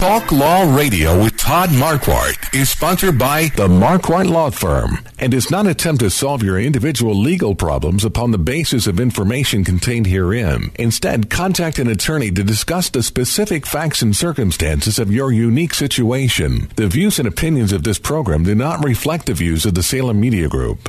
Talk Law Radio with Todd Marquardt is sponsored by the Marquardt Law Firm and does not attempt to solve your individual legal problems upon the basis of information contained herein. Instead, contact an attorney to discuss the specific facts and circumstances of your unique situation. The views and opinions of this program do not reflect the views of the Salem Media Group.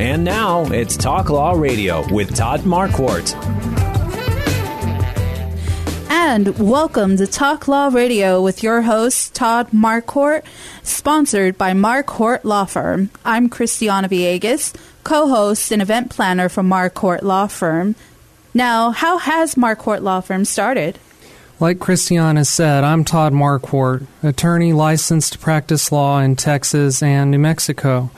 And now it's Talk Law Radio with Todd Marquardt. And welcome to Talk Law Radio with your host, Todd Marquardt, sponsored by Marquardt Law Firm. I'm Christiana Villegas, co host and event planner for Marquardt Law Firm. Now, how has Marquardt Law Firm started? Like Christiana said, I'm Todd Marquardt, attorney licensed to practice law in Texas and New Mexico.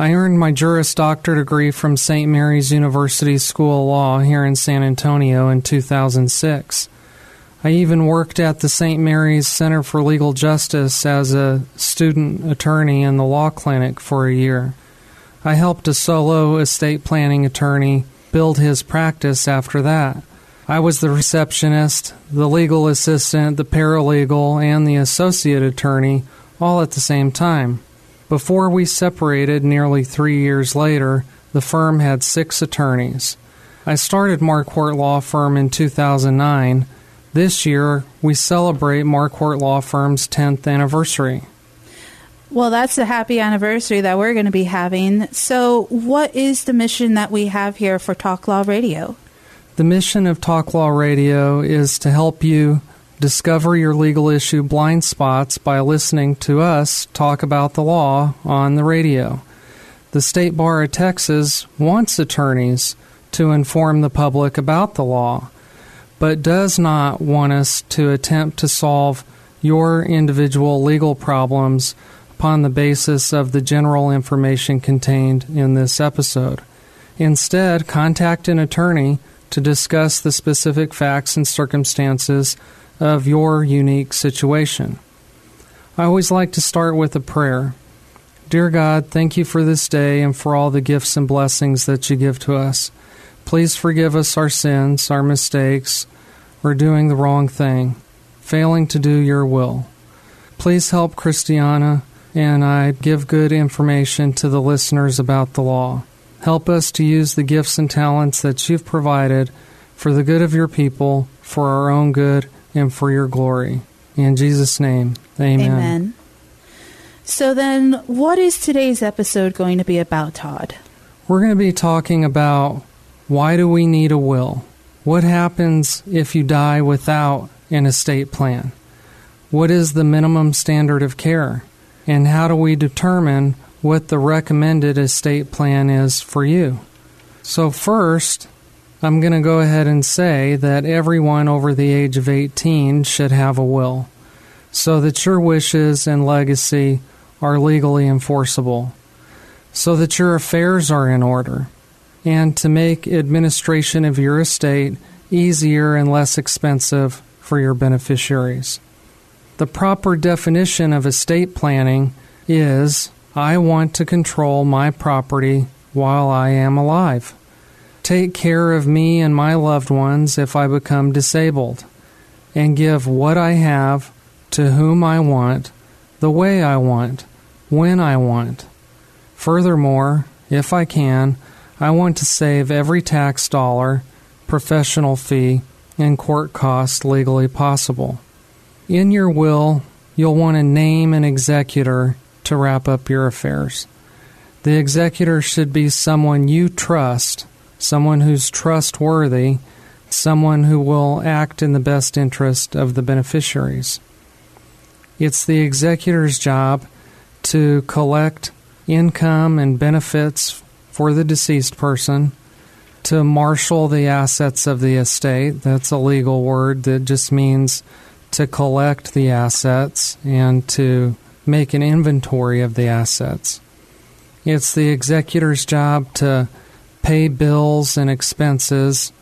I earned my Juris Doctor degree from St. Mary's University School of Law here in San Antonio in 2006. I even worked at the St. Mary's Center for Legal Justice as a student attorney in the law clinic for a year. I helped a solo estate planning attorney build his practice after that. I was the receptionist, the legal assistant, the paralegal, and the associate attorney all at the same time. Before we separated nearly three years later, the firm had six attorneys. I started Marquardt Law Firm in 2009. This year, we celebrate Marquardt Law Firm's 10th anniversary. Well, that's a happy anniversary that we're going to be having. So, what is the mission that we have here for Talk Law Radio? The mission of Talk Law Radio is to help you discover your legal issue blind spots by listening to us talk about the law on the radio. The State Bar of Texas wants attorneys to inform the public about the law, but does not want us to attempt to solve your individual legal problems upon the basis of the general information contained in this episode. Instead, contact an attorney to discuss the specific facts and circumstances of your unique situation. I always like to start with a prayer. Dear God, thank you for this day and for all the gifts and blessings that you give to us. Please forgive us our sins, our mistakes, or doing the wrong thing, failing to do your will. Please help Christiana and I give good information to the listeners about the law. Help us to use the gifts and talents that you've provided for the good of your people, for our own good, and for your glory. In Jesus' name, amen. Amen. So, then, what is today's episode going to be about, Todd? We're going to be talking about why do we need a will? What happens if you die without an estate plan? What is the minimum standard of care? And how do we determine what the recommended estate plan is for you? So, first, I'm going to go ahead and say that everyone over the age of 18 should have a will so that your wishes and legacy are legally enforceable, so that your affairs are in order, and to make administration of your estate easier and less expensive for your beneficiaries. The proper definition of estate planning is I want to control my property while I am alive. Take care of me and my loved ones if I become disabled, and give what I have to whom I want, the way I want, when I want. Furthermore, if I can, I want to save every tax dollar, professional fee, and court cost legally possible. In your will, you'll want to name an executor to wrap up your affairs. The executor should be someone you trust, someone who's trustworthy, someone who will act in the best interest of the beneficiaries. It's the executor's job to collect income and benefits for the deceased person, to marshal the assets of the estate. That's a legal word that just means to collect the assets and to make an inventory of the assets. It's the executor's job to pay bills and expenses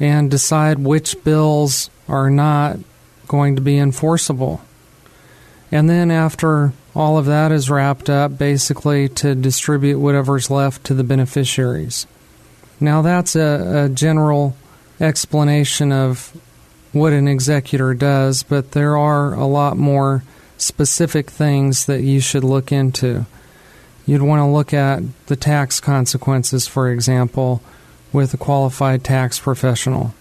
and decide which bills are not going to be enforceable. And then, after all of that is wrapped up, basically to distribute whatever's left to the beneficiaries. Now, that's a, a general explanation of what an executor does, but there are a lot more specific things that you should look into. You'd want to look at the tax consequences, for example, with a qualified tax professional.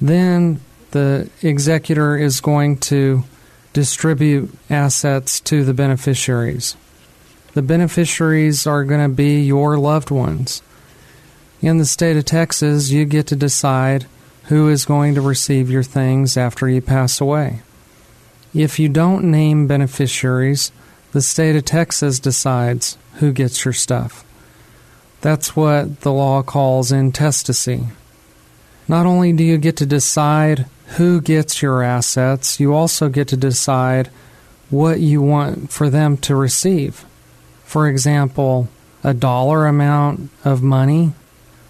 Then the executor is going to distribute assets to the beneficiaries. The beneficiaries are going to be your loved ones. In the state of Texas, you get to decide who is going to receive your things after you pass away. If you don't name beneficiaries, the state of Texas decides who gets your stuff. That's what the law calls intestacy. Not only do you get to decide who gets your assets, you also get to decide what you want for them to receive. For example, a dollar amount of money,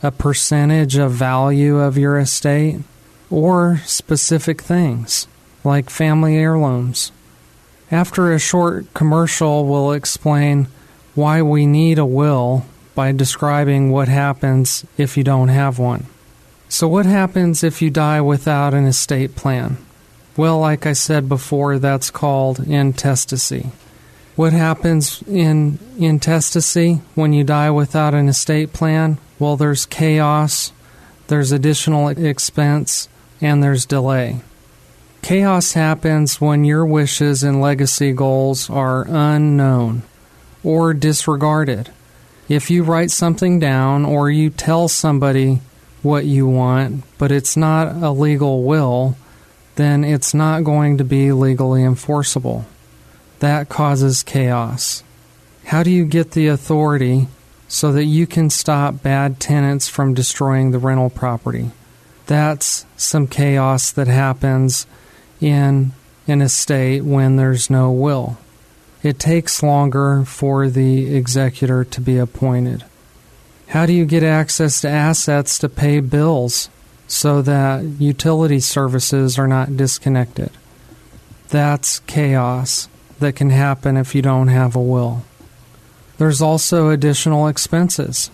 a percentage of value of your estate, or specific things like family heirlooms. After a short commercial, we'll explain why we need a will by describing what happens if you don't have one. So, what happens if you die without an estate plan? Well, like I said before, that's called intestacy. What happens in intestacy when you die without an estate plan? Well, there's chaos, there's additional expense, and there's delay. Chaos happens when your wishes and legacy goals are unknown or disregarded. If you write something down or you tell somebody what you want, but it's not a legal will, then it's not going to be legally enforceable. That causes chaos. How do you get the authority so that you can stop bad tenants from destroying the rental property? That's some chaos that happens in an estate when there's no will. It takes longer for the executor to be appointed. How do you get access to assets to pay bills so that utility services are not disconnected? That's chaos that can happen if you don't have a will. There's also additional expenses.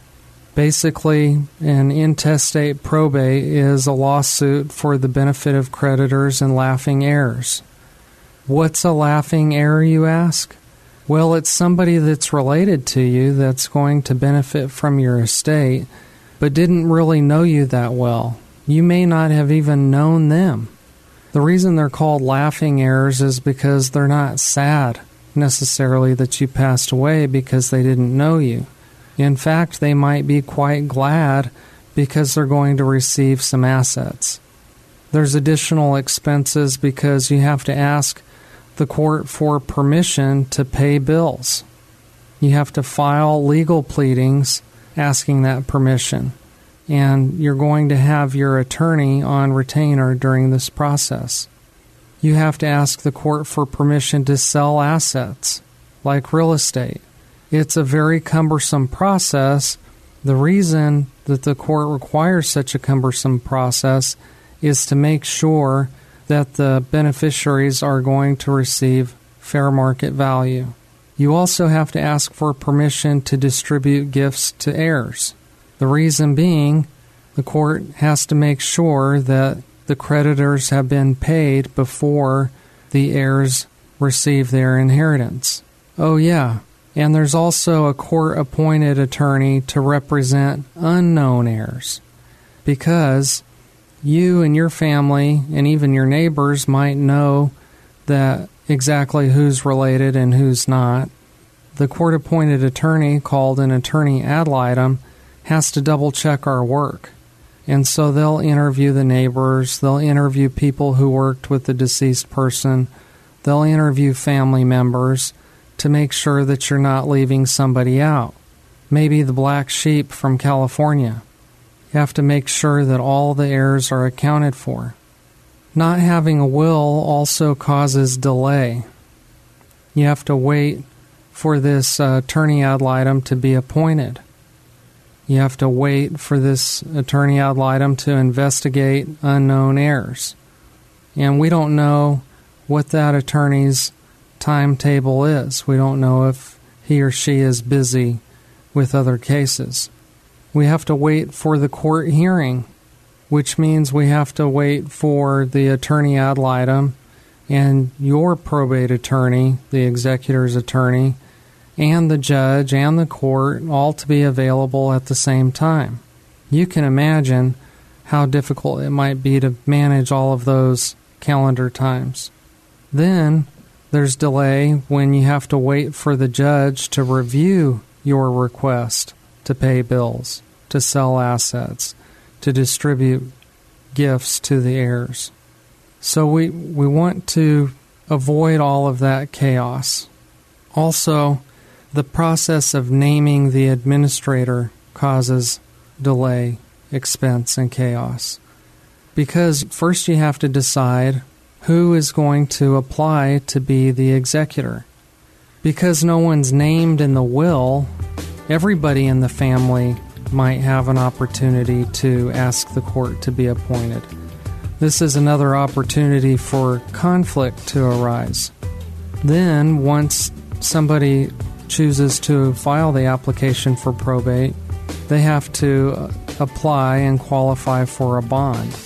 Basically, an intestate probate is a lawsuit for the benefit of creditors and laughing heirs. What's a laughing heir, you ask? Well, it's somebody that's related to you that's going to benefit from your estate, but didn't really know you that well. You may not have even known them. The reason they're called laughing heirs is because they're not sad necessarily that you passed away because they didn't know you. In fact, they might be quite glad because they're going to receive some assets. There's additional expenses because you have to ask the court for permission to pay bills. You have to file legal pleadings asking that permission, and you're going to have your attorney on retainer during this process. You have to ask the court for permission to sell assets, like real estate. It's a very cumbersome process. The reason that the court requires such a cumbersome process is to make sure that the beneficiaries are going to receive fair market value. You also have to ask for permission to distribute gifts to heirs. The reason being, the court has to make sure that the creditors have been paid before the heirs receive their inheritance. Oh, yeah, and there's also a court appointed attorney to represent unknown heirs because you and your family and even your neighbors might know that exactly who's related and who's not. The court appointed attorney, called an attorney ad litem, has to double check our work. And so they'll interview the neighbors, they'll interview people who worked with the deceased person, they'll interview family members to make sure that you're not leaving somebody out. Maybe the black sheep from California. You have to make sure that all the heirs are accounted for. Not having a will also causes delay. You have to wait for this uh, attorney ad litem to be appointed. You have to wait for this attorney ad litem to investigate unknown heirs. And we don't know what that attorney's timetable is. We don't know if he or she is busy with other cases. We have to wait for the court hearing, which means we have to wait for the attorney ad litem and your probate attorney, the executor's attorney, and the judge and the court all to be available at the same time. You can imagine how difficult it might be to manage all of those calendar times. Then there's delay when you have to wait for the judge to review your request to pay bills, to sell assets, to distribute gifts to the heirs. So we, we want to avoid all of that chaos. Also, the process of naming the administrator causes delay, expense, and chaos. Because first you have to decide who is going to apply to be the executor. Because no one's named in the will, everybody in the family might have an opportunity to ask the court to be appointed. This is another opportunity for conflict to arise. Then, once somebody chooses to file the application for probate, they have to uh, apply and qualify for a bond.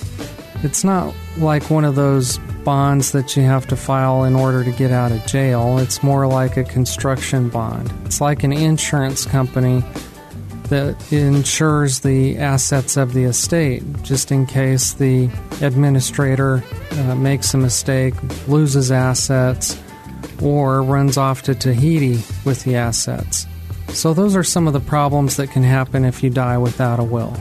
It's not like one of those bonds that you have to file in order to get out of jail. It's more like a construction bond. It's like an insurance company that insures the assets of the estate just in case the administrator uh, makes a mistake, loses assets, or runs off to Tahiti with the assets. So, those are some of the problems that can happen if you die without a will.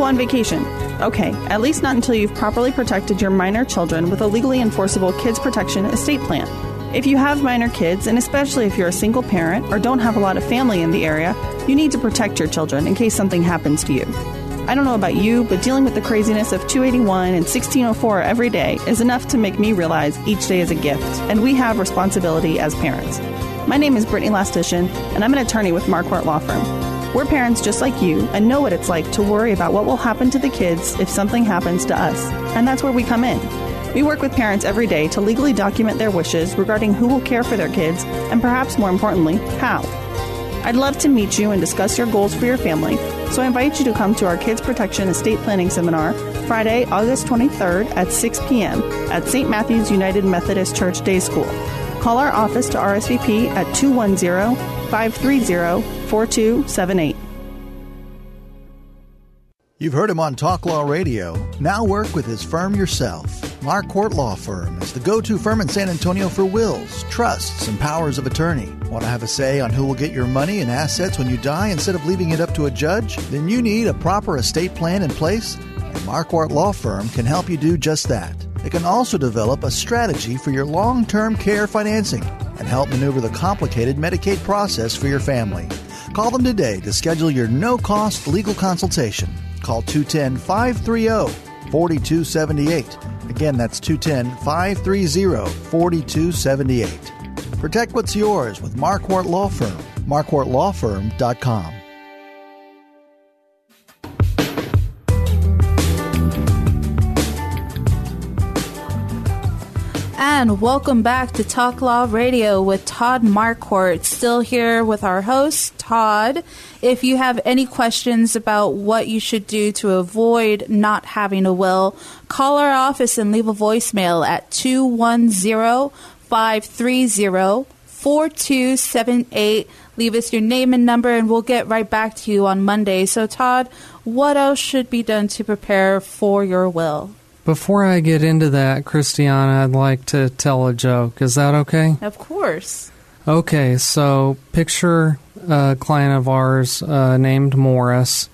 Go on vacation. Okay, at least not until you've properly protected your minor children with a legally enforceable kids protection estate plan. If you have minor kids, and especially if you're a single parent or don't have a lot of family in the area, you need to protect your children in case something happens to you. I don't know about you, but dealing with the craziness of 281 and 1604 every day is enough to make me realize each day is a gift, and we have responsibility as parents. My name is Brittany Lastician, and I'm an attorney with Marquardt Law Firm. We're parents just like you and know what it's like to worry about what will happen to the kids if something happens to us, and that's where we come in. We work with parents every day to legally document their wishes regarding who will care for their kids and perhaps more importantly, how. I'd love to meet you and discuss your goals for your family, so I invite you to come to our Kids Protection Estate Planning Seminar Friday, August 23rd at 6 p.m. at St. Matthew's United Methodist Church Day School. Call our office to RSVP at 210 530 4278. You've heard him on Talk Law Radio. Now work with his firm yourself. Marquardt Law Firm is the go to firm in San Antonio for wills, trusts, and powers of attorney. Want to have a say on who will get your money and assets when you die instead of leaving it up to a judge? Then you need a proper estate plan in place, and Marquardt Law Firm can help you do just that. They can also develop a strategy for your long term care financing and help maneuver the complicated Medicaid process for your family. Call them today to schedule your no cost legal consultation. Call 210 530 4278. Again, that's 210 530 4278. Protect what's yours with Marquardt Law Firm. MarquardtLawFirm.com. And welcome back to Talk Law Radio with Todd Marquardt. Still here with our host, Todd. If you have any questions about what you should do to avoid not having a will, call our office and leave a voicemail at 210 530 4278. Leave us your name and number, and we'll get right back to you on Monday. So, Todd, what else should be done to prepare for your will? Before I get into that, Christiana, I'd like to tell a joke. Is that okay? Of course. Okay, so picture a client of ours uh, named Morris,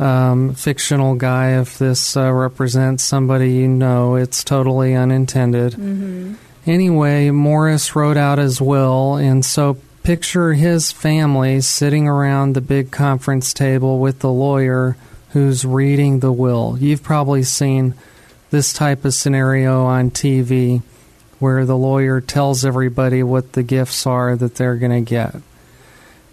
um, fictional guy. If this uh, represents somebody you know, it's totally unintended. Mm-hmm. Anyway, Morris wrote out his will, and so picture his family sitting around the big conference table with the lawyer who's reading the will. You've probably seen this type of scenario on TV where the lawyer tells everybody what the gifts are that they're going to get.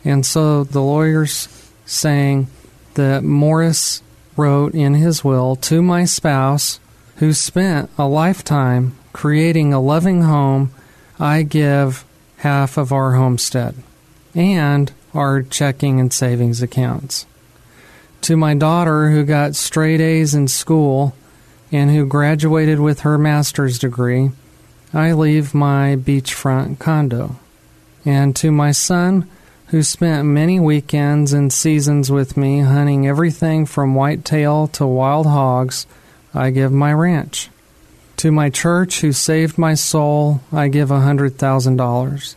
And so the lawyer's saying that Morris wrote in his will to my spouse who spent a lifetime creating a loving home, I give half of our homestead and our checking and savings accounts. To my daughter who got straight A's in school, and who graduated with her master's degree, I leave my beachfront condo. And to my son, who spent many weekends and seasons with me hunting everything from whitetail to wild hogs, I give my ranch. To my church, who saved my soul, I give a $100,000.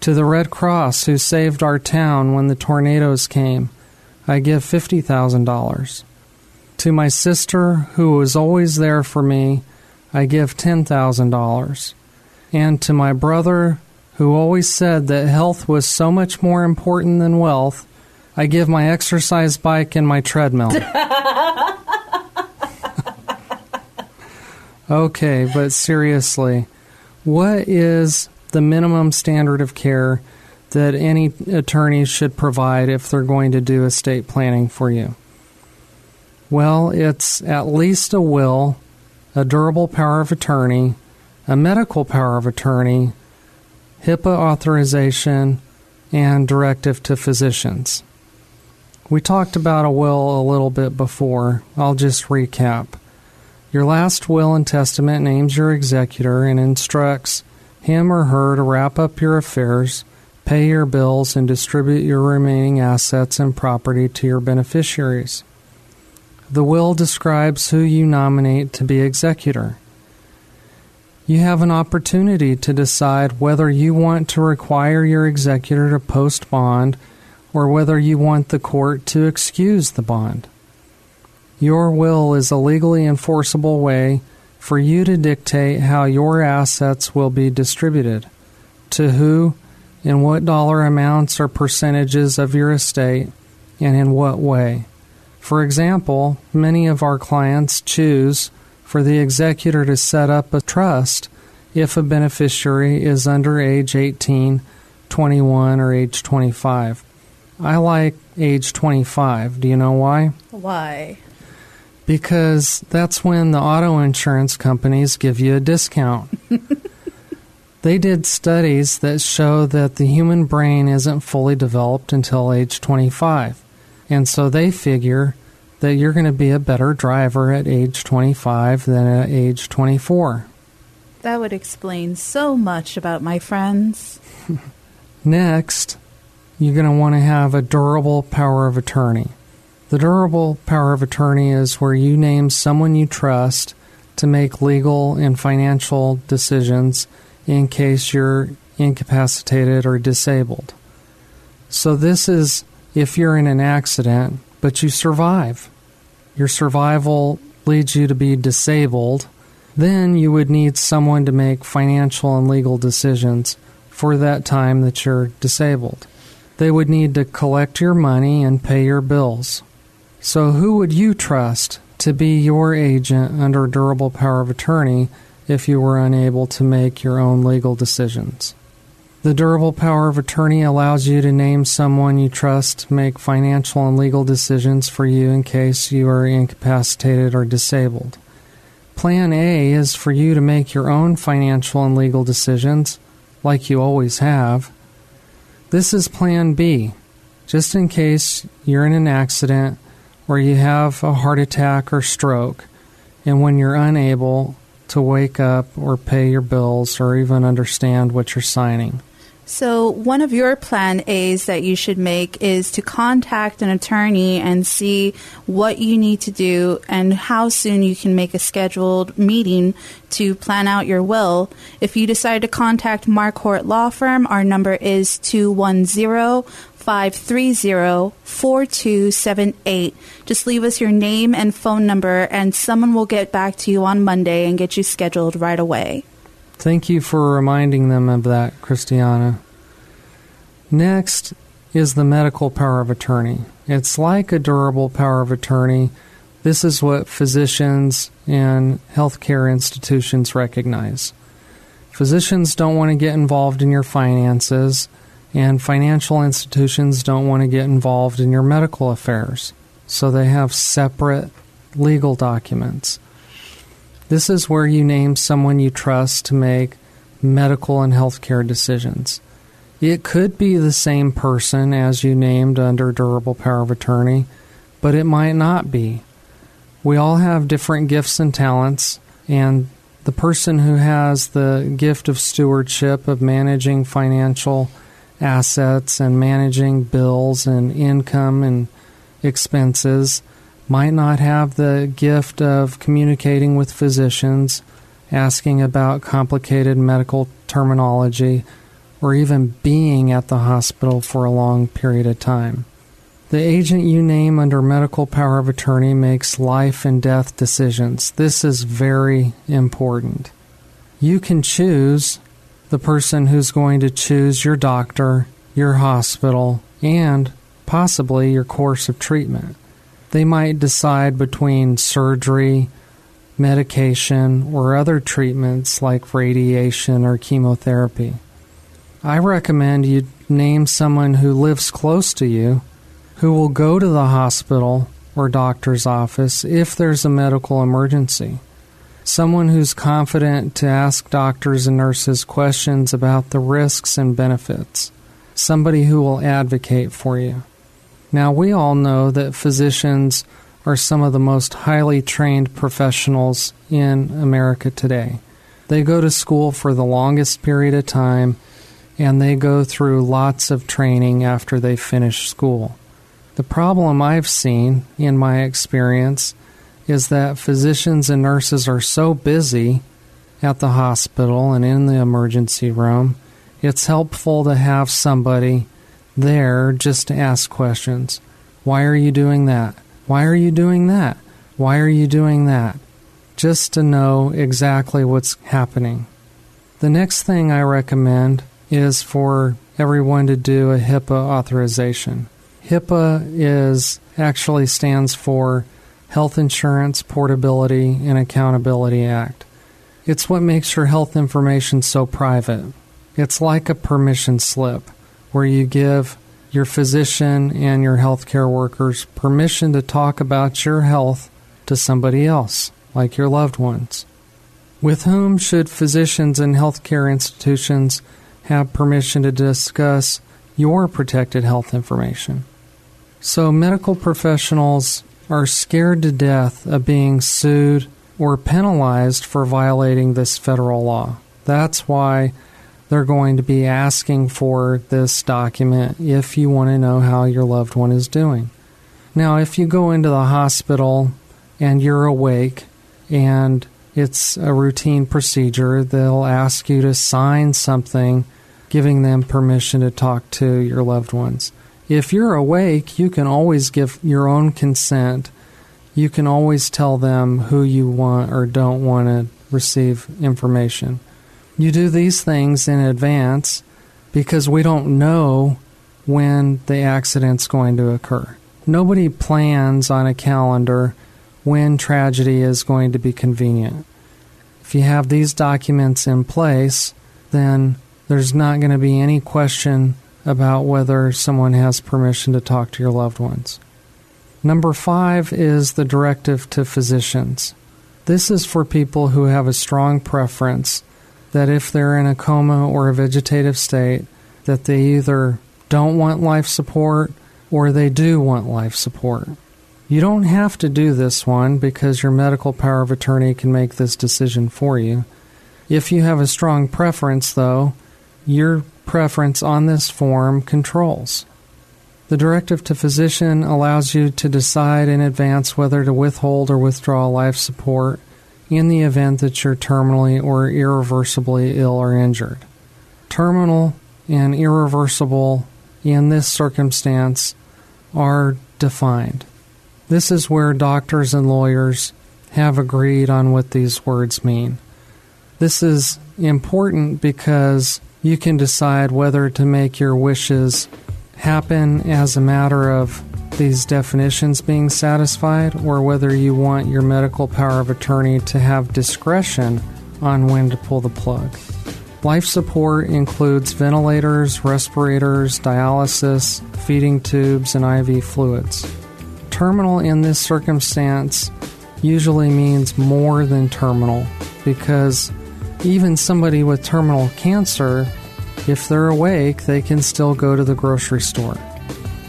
To the Red Cross, who saved our town when the tornadoes came, I give $50,000. To my sister, who was always there for me, I give $10,000. And to my brother, who always said that health was so much more important than wealth, I give my exercise bike and my treadmill. okay, but seriously, what is the minimum standard of care that any attorney should provide if they're going to do estate planning for you? Well, it's at least a will, a durable power of attorney, a medical power of attorney, HIPAA authorization, and directive to physicians. We talked about a will a little bit before. I'll just recap. Your last will and testament names your executor and instructs him or her to wrap up your affairs, pay your bills, and distribute your remaining assets and property to your beneficiaries. The will describes who you nominate to be executor. You have an opportunity to decide whether you want to require your executor to post bond or whether you want the court to excuse the bond. Your will is a legally enforceable way for you to dictate how your assets will be distributed, to who, in what dollar amounts or percentages of your estate, and in what way. For example, many of our clients choose for the executor to set up a trust if a beneficiary is under age 18, 21, or age 25. I like age 25. Do you know why? Why? Because that's when the auto insurance companies give you a discount. they did studies that show that the human brain isn't fully developed until age 25. And so they figure that you're going to be a better driver at age 25 than at age 24. That would explain so much about my friends. Next, you're going to want to have a durable power of attorney. The durable power of attorney is where you name someone you trust to make legal and financial decisions in case you're incapacitated or disabled. So, this is if you're in an accident, but you survive. Your survival leads you to be disabled, then you would need someone to make financial and legal decisions for that time that you're disabled. They would need to collect your money and pay your bills. So, who would you trust to be your agent under durable power of attorney if you were unable to make your own legal decisions? The durable power of attorney allows you to name someone you trust to make financial and legal decisions for you in case you are incapacitated or disabled. Plan A is for you to make your own financial and legal decisions, like you always have. This is Plan B, just in case you're in an accident or you have a heart attack or stroke, and when you're unable to wake up or pay your bills or even understand what you're signing. So, one of your plan A's that you should make is to contact an attorney and see what you need to do and how soon you can make a scheduled meeting to plan out your will. If you decide to contact Marquardt Law Firm, our number is 210 530 4278. Just leave us your name and phone number, and someone will get back to you on Monday and get you scheduled right away. Thank you for reminding them of that, Christiana. Next is the medical power of attorney. It's like a durable power of attorney. This is what physicians and healthcare institutions recognize. Physicians don't want to get involved in your finances, and financial institutions don't want to get involved in your medical affairs. So they have separate legal documents. This is where you name someone you trust to make medical and healthcare decisions. It could be the same person as you named under durable power of attorney, but it might not be. We all have different gifts and talents, and the person who has the gift of stewardship, of managing financial assets and managing bills and income and expenses, might not have the gift of communicating with physicians, asking about complicated medical terminology, or even being at the hospital for a long period of time. The agent you name under medical power of attorney makes life and death decisions. This is very important. You can choose the person who's going to choose your doctor, your hospital, and possibly your course of treatment. They might decide between surgery, medication, or other treatments like radiation or chemotherapy. I recommend you name someone who lives close to you who will go to the hospital or doctor's office if there's a medical emergency. Someone who's confident to ask doctors and nurses questions about the risks and benefits. Somebody who will advocate for you. Now, we all know that physicians are some of the most highly trained professionals in America today. They go to school for the longest period of time and they go through lots of training after they finish school. The problem I've seen in my experience is that physicians and nurses are so busy at the hospital and in the emergency room, it's helpful to have somebody there just to ask questions. Why are you doing that? Why are you doing that? Why are you doing that? Just to know exactly what's happening. The next thing I recommend is for everyone to do a HIPAA authorization. HIPAA is actually stands for Health Insurance Portability and Accountability Act. It's what makes your health information so private. It's like a permission slip where you give your physician and your healthcare workers permission to talk about your health to somebody else, like your loved ones. With whom should physicians and healthcare institutions have permission to discuss your protected health information? So, medical professionals are scared to death of being sued or penalized for violating this federal law. That's why they're going to be asking for this document if you want to know how your loved one is doing. Now, if you go into the hospital and you're awake and it's a routine procedure, they'll ask you to sign something giving them permission to talk to your loved ones. If you're awake, you can always give your own consent. You can always tell them who you want or don't want to receive information. You do these things in advance because we don't know when the accident's going to occur. Nobody plans on a calendar when tragedy is going to be convenient. If you have these documents in place, then there's not going to be any question about whether someone has permission to talk to your loved ones. Number five is the directive to physicians. This is for people who have a strong preference that if they're in a coma or a vegetative state, that they either don't want life support or they do want life support. You don't have to do this one because your medical power of attorney can make this decision for you. If you have a strong preference, though, your preference on this form controls. The directive to physician allows you to decide in advance whether to withhold or withdraw life support in the event that you're terminally or irreversibly ill or injured. Terminal and irreversible in this circumstance are defined. This is where doctors and lawyers have agreed on what these words mean. This is important because you can decide whether to make your wishes happen as a matter of these definitions being satisfied or whether you want your medical power of attorney to have discretion on when to pull the plug. Life support includes ventilators, respirators, dialysis, feeding tubes, and IV fluids. Terminal in this circumstance usually means more than terminal because even somebody with terminal cancer, if they're awake, they can still go to the grocery store.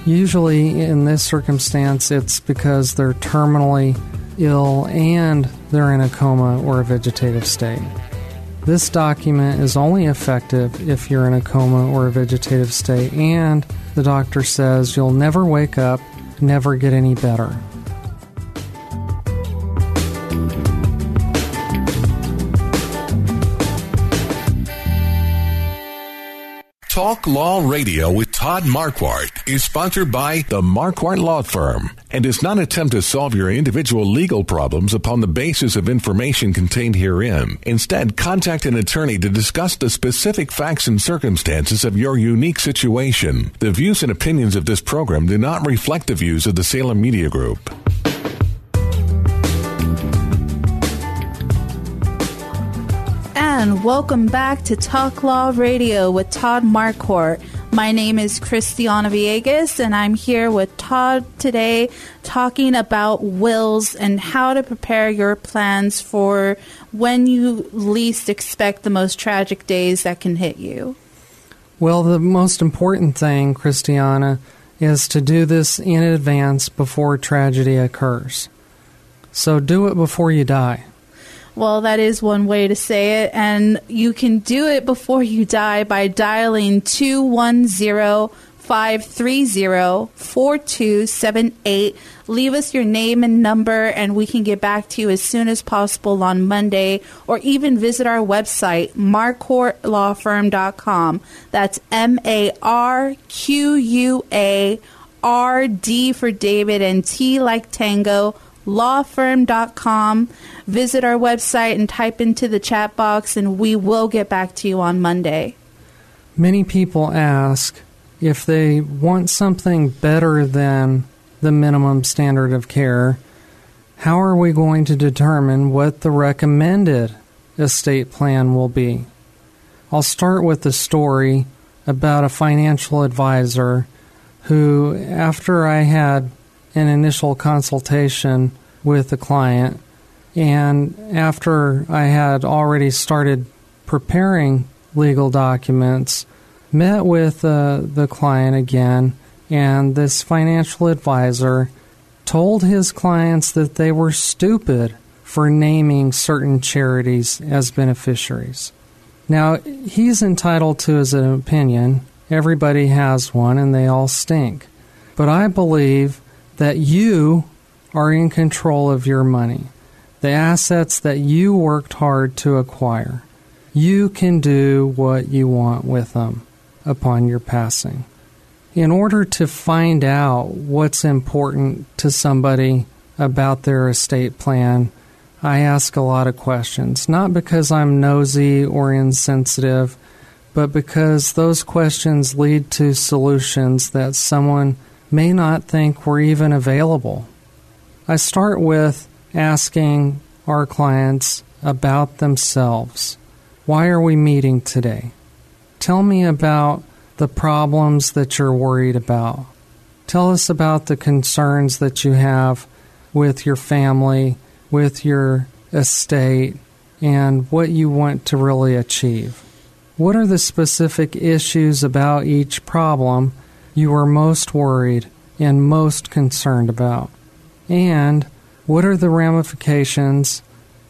Usually, in this circumstance, it's because they're terminally ill and they're in a coma or a vegetative state. This document is only effective if you're in a coma or a vegetative state, and the doctor says you'll never wake up, never get any better. Talk Law Radio with Todd Marquardt is sponsored by the Marquardt Law Firm and does not attempt to solve your individual legal problems upon the basis of information contained herein. Instead, contact an attorney to discuss the specific facts and circumstances of your unique situation. The views and opinions of this program do not reflect the views of the Salem Media Group. And welcome back to Talk Law Radio with Todd Marquardt. My name is Christiana Villegas, and I'm here with Todd today talking about wills and how to prepare your plans for when you least expect the most tragic days that can hit you. Well, the most important thing, Christiana, is to do this in advance before tragedy occurs. So do it before you die. Well, that is one way to say it. And you can do it before you die by dialing 210 530 4278. Leave us your name and number, and we can get back to you as soon as possible on Monday, or even visit our website, marquardtlawfirm.com. That's M A R Q U A R D for David and T like Tango lawfirm.com. Visit our website and type into the chat box, and we will get back to you on Monday. Many people ask if they want something better than the minimum standard of care, how are we going to determine what the recommended estate plan will be? I'll start with the story about a financial advisor who, after I had an initial consultation with the client, and after I had already started preparing legal documents, met with uh, the client again, and this financial advisor told his clients that they were stupid for naming certain charities as beneficiaries. Now, he's entitled to his opinion. Everybody has one, and they all stink. But I believe that you are in control of your money, the assets that you worked hard to acquire. You can do what you want with them upon your passing. In order to find out what's important to somebody about their estate plan, I ask a lot of questions, not because I'm nosy or insensitive, but because those questions lead to solutions that someone may not think were even available. I start with asking our clients about themselves. Why are we meeting today? Tell me about the problems that you're worried about. Tell us about the concerns that you have with your family, with your estate and what you want to really achieve. What are the specific issues about each problem you are most worried and most concerned about? And what are the ramifications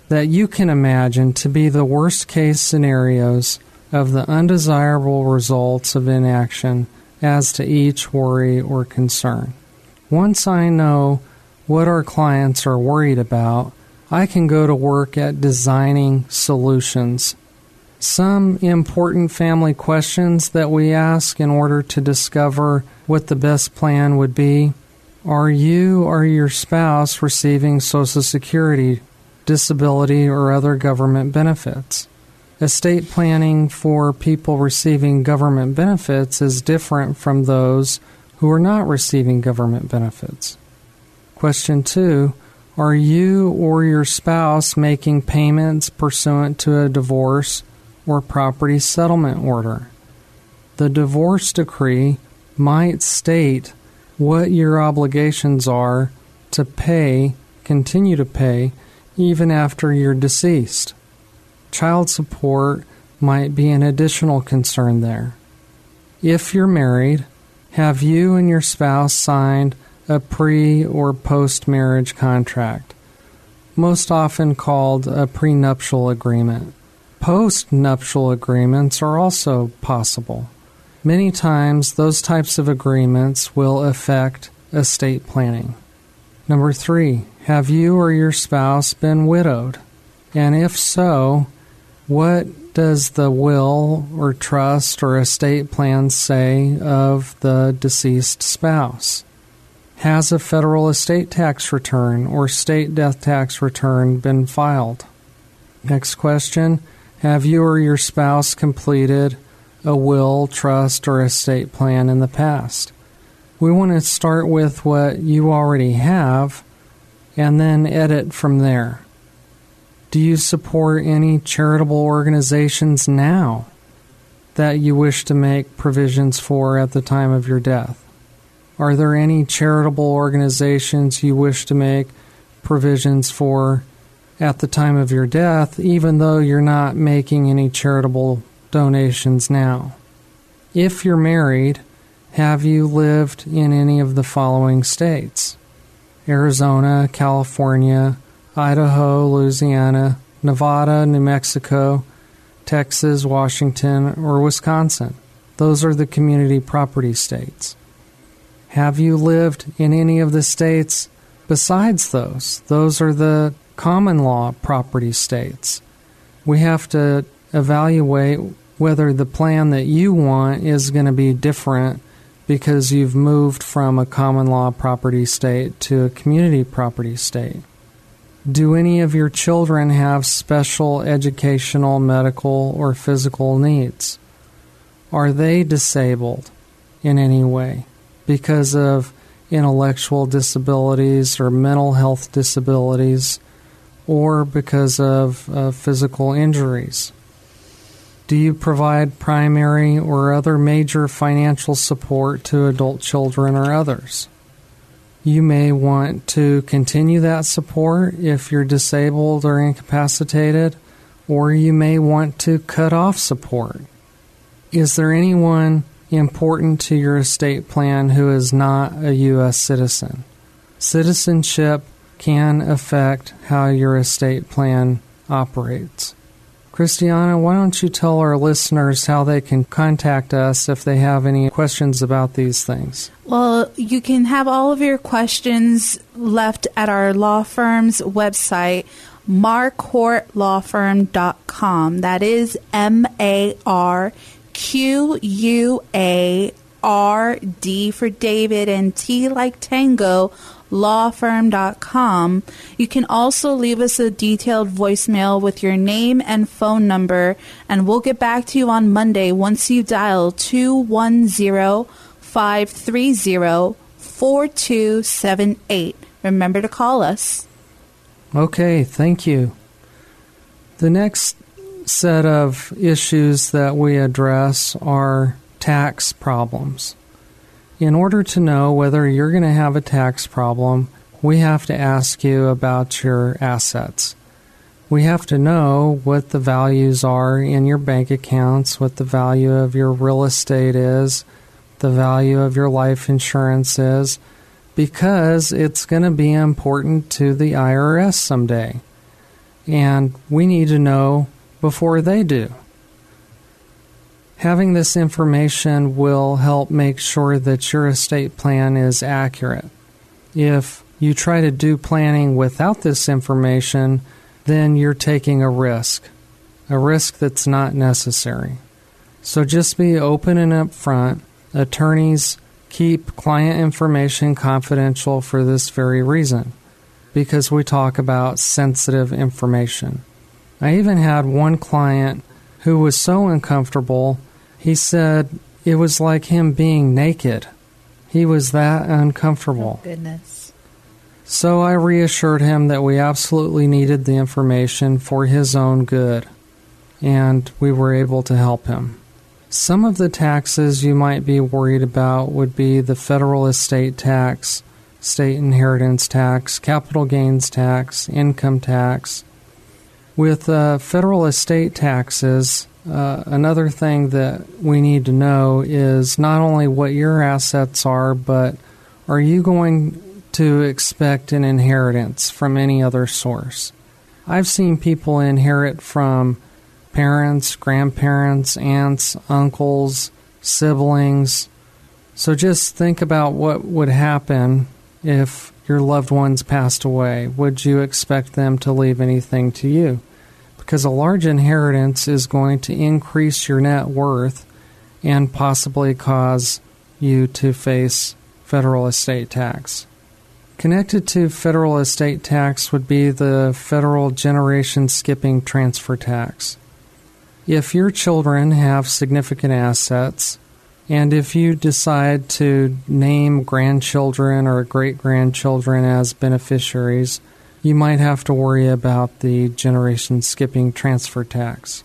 that you can imagine to be the worst case scenarios of the undesirable results of inaction as to each worry or concern? Once I know what our clients are worried about, I can go to work at designing solutions. Some important family questions that we ask in order to discover what the best plan would be are you or your spouse receiving Social Security, disability, or other government benefits? Estate planning for people receiving government benefits is different from those who are not receiving government benefits. Question two Are you or your spouse making payments pursuant to a divorce or property settlement order? The divorce decree might state what your obligations are to pay, continue to pay, even after you're deceased. Child support might be an additional concern there. If you're married, have you and your spouse signed a pre or post marriage contract, most often called a prenuptial agreement? Post nuptial agreements are also possible. Many times, those types of agreements will affect estate planning. Number three, have you or your spouse been widowed? And if so, what does the will or trust or estate plan say of the deceased spouse? Has a federal estate tax return or state death tax return been filed? Next question Have you or your spouse completed a will, trust, or estate plan in the past. We want to start with what you already have and then edit from there. Do you support any charitable organizations now that you wish to make provisions for at the time of your death? Are there any charitable organizations you wish to make provisions for at the time of your death, even though you're not making any charitable donations now. If you're married, have you lived in any of the following states? Arizona, California, Idaho, Louisiana, Nevada, New Mexico, Texas, Washington, or Wisconsin. Those are the community property states. Have you lived in any of the states besides those? Those are the common law property states. We have to evaluate whether the plan that you want is going to be different because you've moved from a common law property state to a community property state. Do any of your children have special educational, medical, or physical needs? Are they disabled in any way because of intellectual disabilities or mental health disabilities or because of uh, physical injuries? Do you provide primary or other major financial support to adult children or others? You may want to continue that support if you're disabled or incapacitated, or you may want to cut off support. Is there anyone important to your estate plan who is not a U.S. citizen? Citizenship can affect how your estate plan operates. Christiana, why don't you tell our listeners how they can contact us if they have any questions about these things? Well, you can have all of your questions left at our law firm's website, marquardtlawfirm.com. That is M A R Q U A R D for David and T like Tango lawfirm.com. You can also leave us a detailed voicemail with your name and phone number, and we'll get back to you on Monday once you dial 210 530 4278. Remember to call us. Okay, thank you. The next set of issues that we address are tax problems. In order to know whether you're going to have a tax problem, we have to ask you about your assets. we have to know what the values are in your bank accounts, what the value of your real estate is, the value of your life insurance is, because it's going to be important to the IRS someday. And we need to know before they do. Having this information will help make sure that your estate plan is accurate. If you try to do planning without this information, then you're taking a risk, a risk that's not necessary. So just be open and upfront. Attorneys keep client information confidential for this very reason, because we talk about sensitive information. I even had one client who was so uncomfortable, he said it was like him being naked. He was that uncomfortable. Oh, goodness. So I reassured him that we absolutely needed the information for his own good, and we were able to help him. Some of the taxes you might be worried about would be the federal estate tax, state inheritance tax, capital gains tax, income tax. With uh, federal estate taxes, uh, another thing that we need to know is not only what your assets are, but are you going to expect an inheritance from any other source? I've seen people inherit from parents, grandparents, aunts, uncles, siblings. So just think about what would happen if your loved ones passed away. Would you expect them to leave anything to you? Because a large inheritance is going to increase your net worth and possibly cause you to face federal estate tax. Connected to federal estate tax would be the federal generation skipping transfer tax. If your children have significant assets, and if you decide to name grandchildren or great grandchildren as beneficiaries, you might have to worry about the generation skipping transfer tax.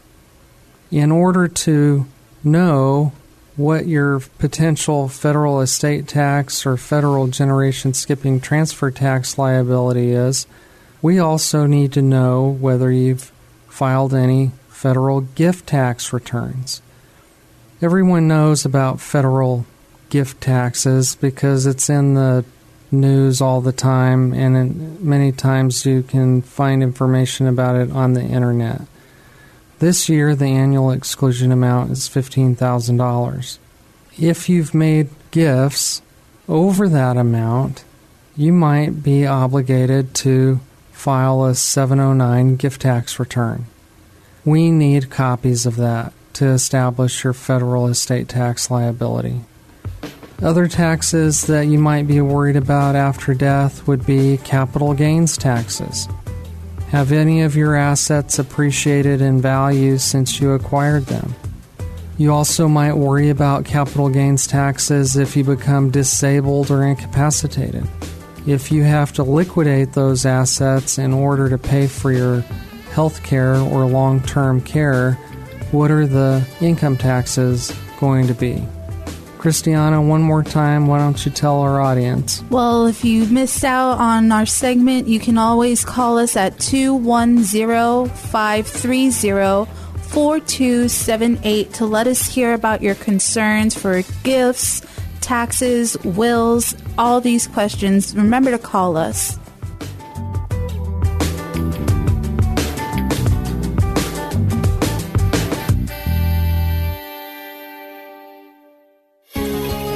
In order to know what your potential federal estate tax or federal generation skipping transfer tax liability is, we also need to know whether you've filed any federal gift tax returns. Everyone knows about federal gift taxes because it's in the news all the time, and many times you can find information about it on the internet. This year, the annual exclusion amount is $15,000. If you've made gifts over that amount, you might be obligated to file a 709 gift tax return. We need copies of that to establish your federal estate tax liability. Other taxes that you might be worried about after death would be capital gains taxes. Have any of your assets appreciated in value since you acquired them? You also might worry about capital gains taxes if you become disabled or incapacitated. If you have to liquidate those assets in order to pay for your health care or long term care, what are the income taxes going to be? Christiana, one more time, why don't you tell our audience? Well, if you missed out on our segment, you can always call us at 210 530 4278 to let us hear about your concerns for gifts, taxes, wills, all these questions. Remember to call us.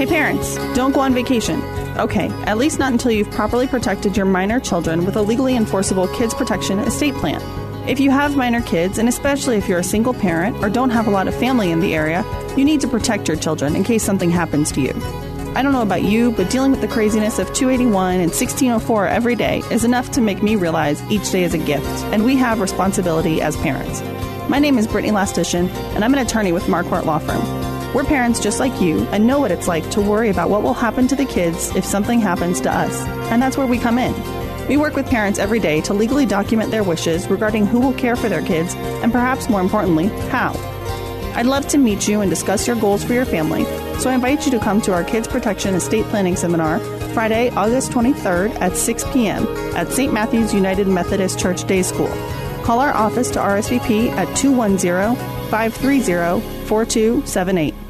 Hey parents, don't go on vacation. Okay, at least not until you've properly protected your minor children with a legally enforceable kids protection estate plan. If you have minor kids, and especially if you're a single parent or don't have a lot of family in the area, you need to protect your children in case something happens to you. I don't know about you, but dealing with the craziness of 281 and 1604 every day is enough to make me realize each day is a gift, and we have responsibility as parents. My name is Brittany Lastician, and I'm an attorney with Marquardt Law Firm. We're parents just like you and know what it's like to worry about what will happen to the kids if something happens to us. And that's where we come in. We work with parents every day to legally document their wishes regarding who will care for their kids and perhaps more importantly, how. I'd love to meet you and discuss your goals for your family, so I invite you to come to our Kids Protection Estate Planning Seminar Friday, August 23rd at 6 p.m. at St. Matthew's United Methodist Church Day School. Call our office to RSVP at 210 530 4278.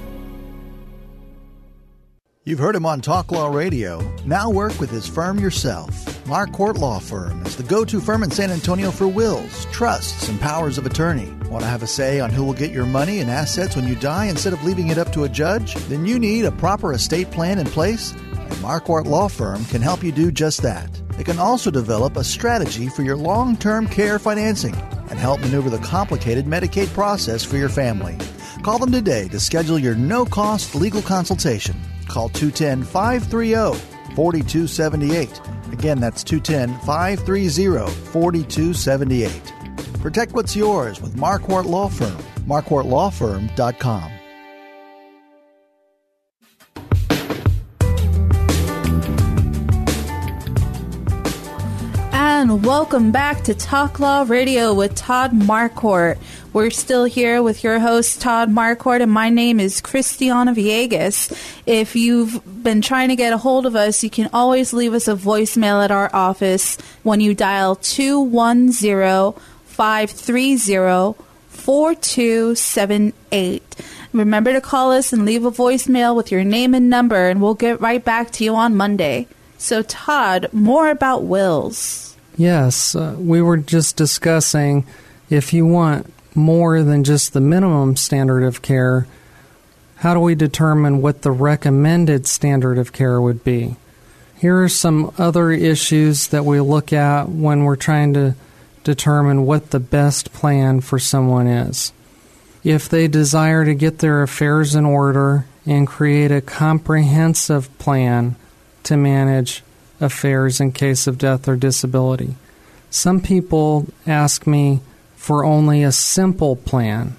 You've heard him on Talk Law Radio. Now work with his firm yourself. Marquardt Law Firm is the go to firm in San Antonio for wills, trusts, and powers of attorney. Want to have a say on who will get your money and assets when you die instead of leaving it up to a judge? Then you need a proper estate plan in place, and Marquardt Law Firm can help you do just that. They can also develop a strategy for your long term care financing and help maneuver the complicated Medicaid process for your family. Call them today to schedule your no cost legal consultation. Call 210 530 4278. Again, that's 210 530 4278. Protect what's yours with Marquardt Law Firm. MarquardtLawFirm.com. And welcome back to Talk Law Radio with Todd Marquardt. We're still here with your host, Todd Marquardt, and my name is Christiana Villegas. If you've been trying to get a hold of us, you can always leave us a voicemail at our office when you dial 210 530 4278. Remember to call us and leave a voicemail with your name and number, and we'll get right back to you on Monday. So, Todd, more about wills. Yes, uh, we were just discussing if you want more than just the minimum standard of care, how do we determine what the recommended standard of care would be? Here are some other issues that we look at when we're trying to determine what the best plan for someone is. If they desire to get their affairs in order and create a comprehensive plan to manage affairs in case of death or disability. Some people ask me, for only a simple plan.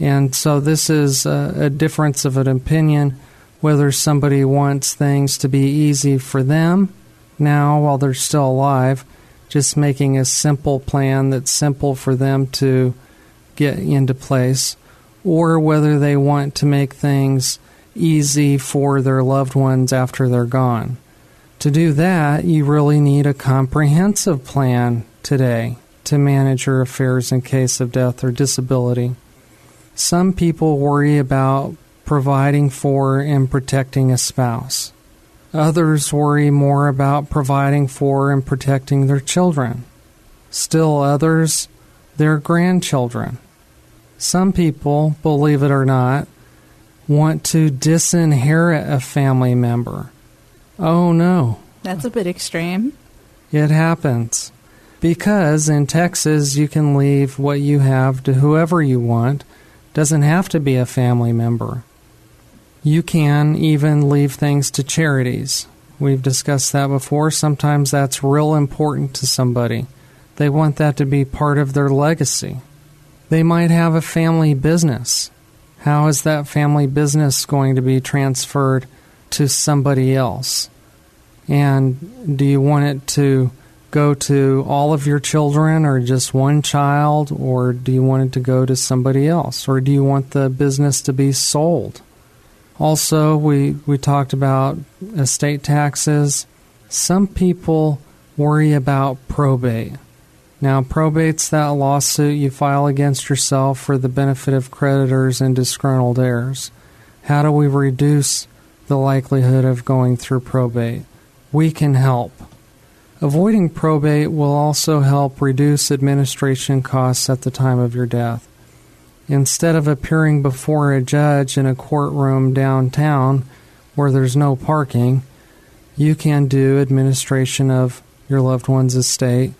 And so this is a, a difference of an opinion whether somebody wants things to be easy for them now while they're still alive, just making a simple plan that's simple for them to get into place, or whether they want to make things easy for their loved ones after they're gone. To do that, you really need a comprehensive plan today to manage your affairs in case of death or disability. Some people worry about providing for and protecting a spouse. Others worry more about providing for and protecting their children. Still others, their grandchildren. Some people, believe it or not, want to disinherit a family member. Oh no. That's a bit extreme. It happens. Because in Texas, you can leave what you have to whoever you want. Doesn't have to be a family member. You can even leave things to charities. We've discussed that before. Sometimes that's real important to somebody. They want that to be part of their legacy. They might have a family business. How is that family business going to be transferred to somebody else? And do you want it to go to all of your children or just one child, or do you want it to go to somebody else, or do you want the business to be sold? Also, we, we talked about estate taxes. Some people worry about probate. Now, probate's that lawsuit you file against yourself for the benefit of creditors and disgruntled heirs. How do we reduce the likelihood of going through probate? We can help. Avoiding probate will also help reduce administration costs at the time of your death. Instead of appearing before a judge in a courtroom downtown where there's no parking, you can do administration of your loved one's estate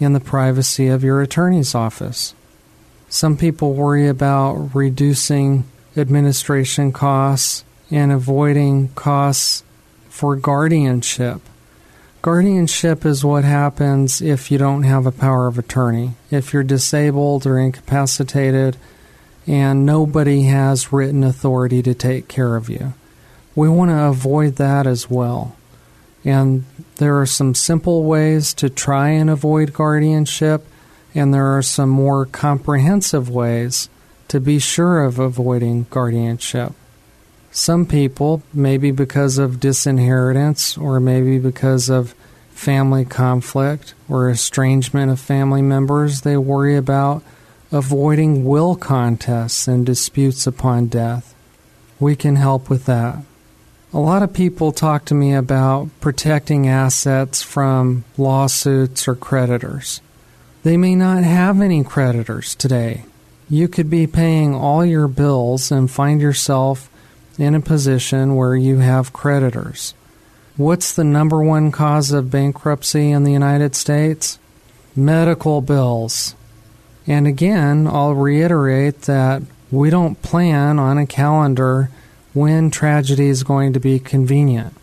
in the privacy of your attorney's office. Some people worry about reducing administration costs and avoiding costs for guardianship. Guardianship is what happens if you don't have a power of attorney. If you're disabled or incapacitated and nobody has written authority to take care of you. We want to avoid that as well. And there are some simple ways to try and avoid guardianship, and there are some more comprehensive ways to be sure of avoiding guardianship. Some people, maybe because of disinheritance or maybe because of family conflict or estrangement of family members. They worry about avoiding will contests and disputes upon death. We can help with that. A lot of people talk to me about protecting assets from lawsuits or creditors. They may not have any creditors today. You could be paying all your bills and find yourself in a position where you have creditors. What's the number one cause of bankruptcy in the United States? Medical bills. And again, I'll reiterate that we don't plan on a calendar when tragedy is going to be convenient.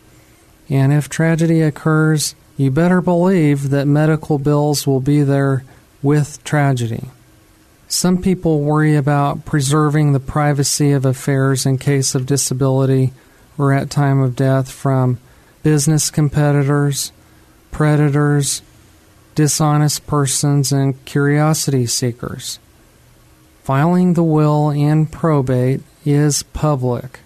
And if tragedy occurs, you better believe that medical bills will be there with tragedy. Some people worry about preserving the privacy of affairs in case of disability or at time of death from business competitors, predators, dishonest persons, and curiosity seekers. Filing the will in probate is public,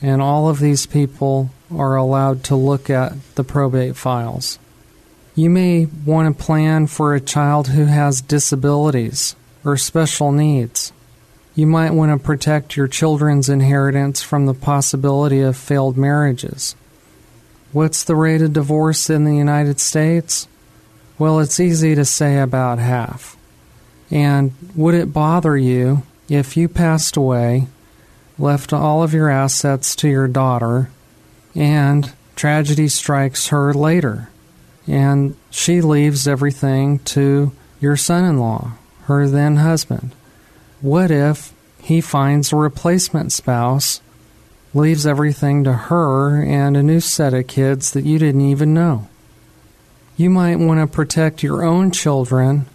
and all of these people are allowed to look at the probate files. You may want to plan for a child who has disabilities or special needs. You might want to protect your children's inheritance from the possibility of failed marriages. What's the rate of divorce in the United States? Well, it's easy to say about half. And would it bother you if you passed away, left all of your assets to your daughter, and tragedy strikes her later, and she leaves everything to your son in law, her then husband? What if he finds a replacement spouse leaves everything to her and a new set of kids that you didn't even know. You might want to protect your own children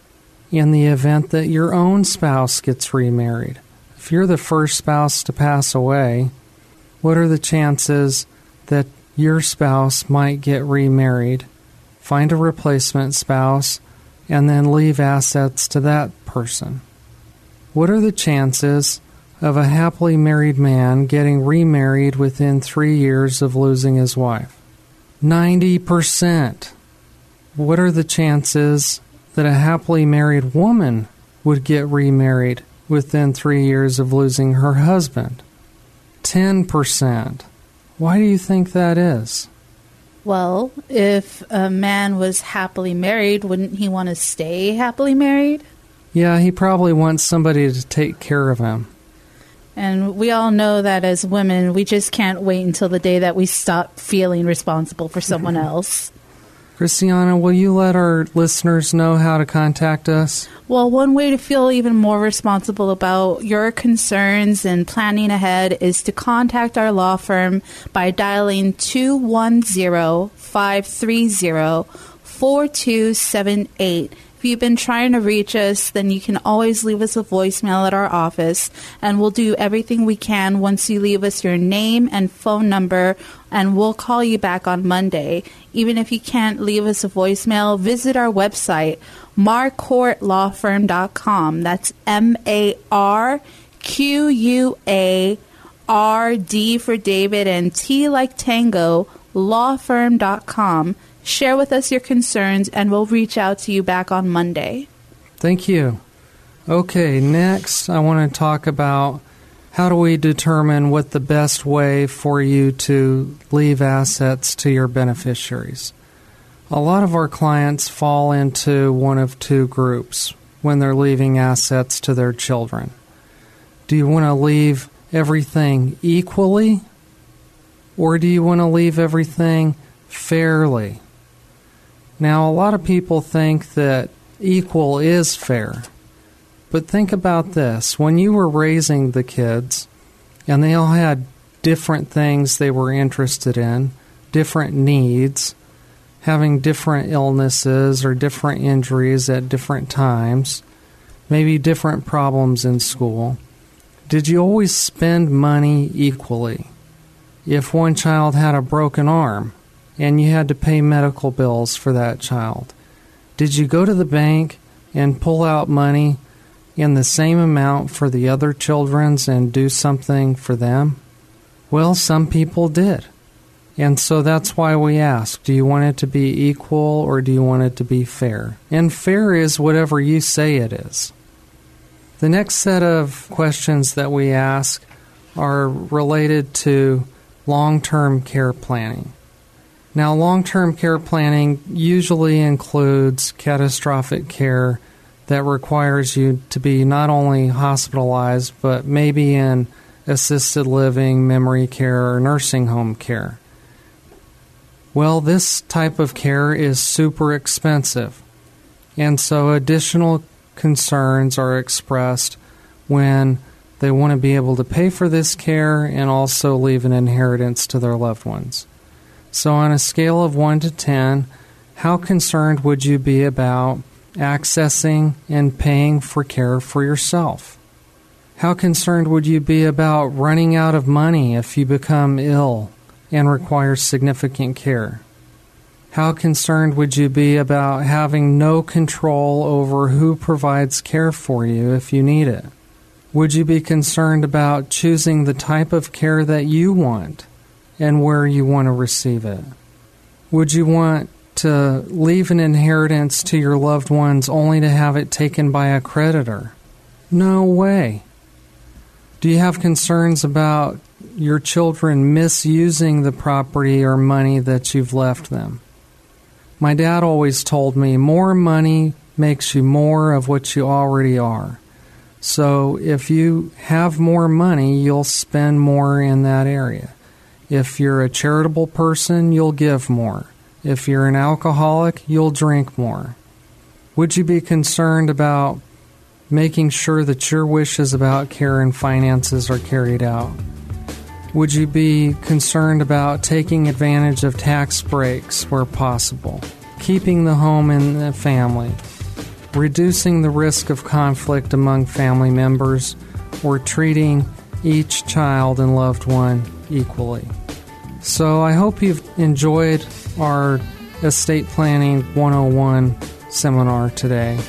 in the event that your own spouse gets remarried. If you're the first spouse to pass away, what are the chances that your spouse might get remarried, find a replacement spouse, and then leave assets to that person? What are the chances of a happily married man getting remarried within three years of losing his wife? 90%. What are the chances that a happily married woman would get remarried within three years of losing her husband? 10%. Why do you think that is? Well, if a man was happily married, wouldn't he want to stay happily married? Yeah, he probably wants somebody to take care of him. And we all know that as women, we just can't wait until the day that we stop feeling responsible for someone else. Christiana, will you let our listeners know how to contact us? Well, one way to feel even more responsible about your concerns and planning ahead is to contact our law firm by dialing 210 530 4278 if you've been trying to reach us, then you can always leave us a voicemail at our office, and we'll do everything we can once you leave us your name and phone number, and we'll call you back on Monday. Even if you can't leave us a voicemail, visit our website, marquardtlawfirm.com. That's M A R Q U A R D for David and T like Tango, lawfirm.com. Share with us your concerns, and we'll reach out to you back on Monday. Thank you. Okay, next, I want to talk about how do we determine what the best way for you to leave assets to your beneficiaries? A lot of our clients fall into one of two groups when they're leaving assets to their children. Do you want to leave everything equally? Or do you want to leave everything fairly? Now, a lot of people think that equal is fair. But think about this when you were raising the kids, and they all had different things they were interested in, different needs, having different illnesses or different injuries at different times, maybe different problems in school. Did you always spend money equally? If one child had a broken arm, and you had to pay medical bills for that child. Did you go to the bank and pull out money in the same amount for the other children's and do something for them? Well, some people did. And so that's why we ask do you want it to be equal or do you want it to be fair? And fair is whatever you say it is. The next set of questions that we ask are related to long term care planning. Now, long term care planning usually includes catastrophic care that requires you to be not only hospitalized, but maybe in assisted living, memory care, or nursing home care. Well, this type of care is super expensive, and so additional concerns are expressed when they want to be able to pay for this care and also leave an inheritance to their loved ones. So, on a scale of 1 to 10, how concerned would you be about accessing and paying for care for yourself? How concerned would you be about running out of money if you become ill and require significant care? How concerned would you be about having no control over who provides care for you if you need it? Would you be concerned about choosing the type of care that you want and where you want to receive it? Would you want to leave an inheritance to your loved ones only to have it taken by a creditor? No way. Do you have concerns about your children misusing the property or money that you've left them? My dad always told me more money makes you more of what you already are. So if you have more money, you'll spend more in that area. If you're a charitable person, you'll give more. If you're an alcoholic, you'll drink more. Would you be concerned about making sure that your wishes about care and finances are carried out? Would you be concerned about taking advantage of tax breaks where possible, keeping the home in the family, reducing the risk of conflict among family members, or treating each child and loved one equally? So I hope you've enjoyed our Estate Planning 101 seminar today.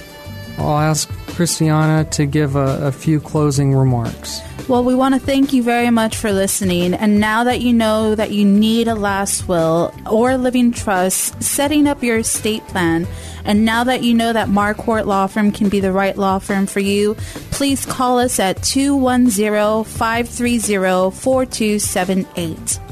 I'll ask Christiana to give a, a few closing remarks. Well, we want to thank you very much for listening. And now that you know that you need a last will or living trust, setting up your estate plan, and now that you know that Marquardt Law Firm can be the right law firm for you, please call us at 210 530 4278.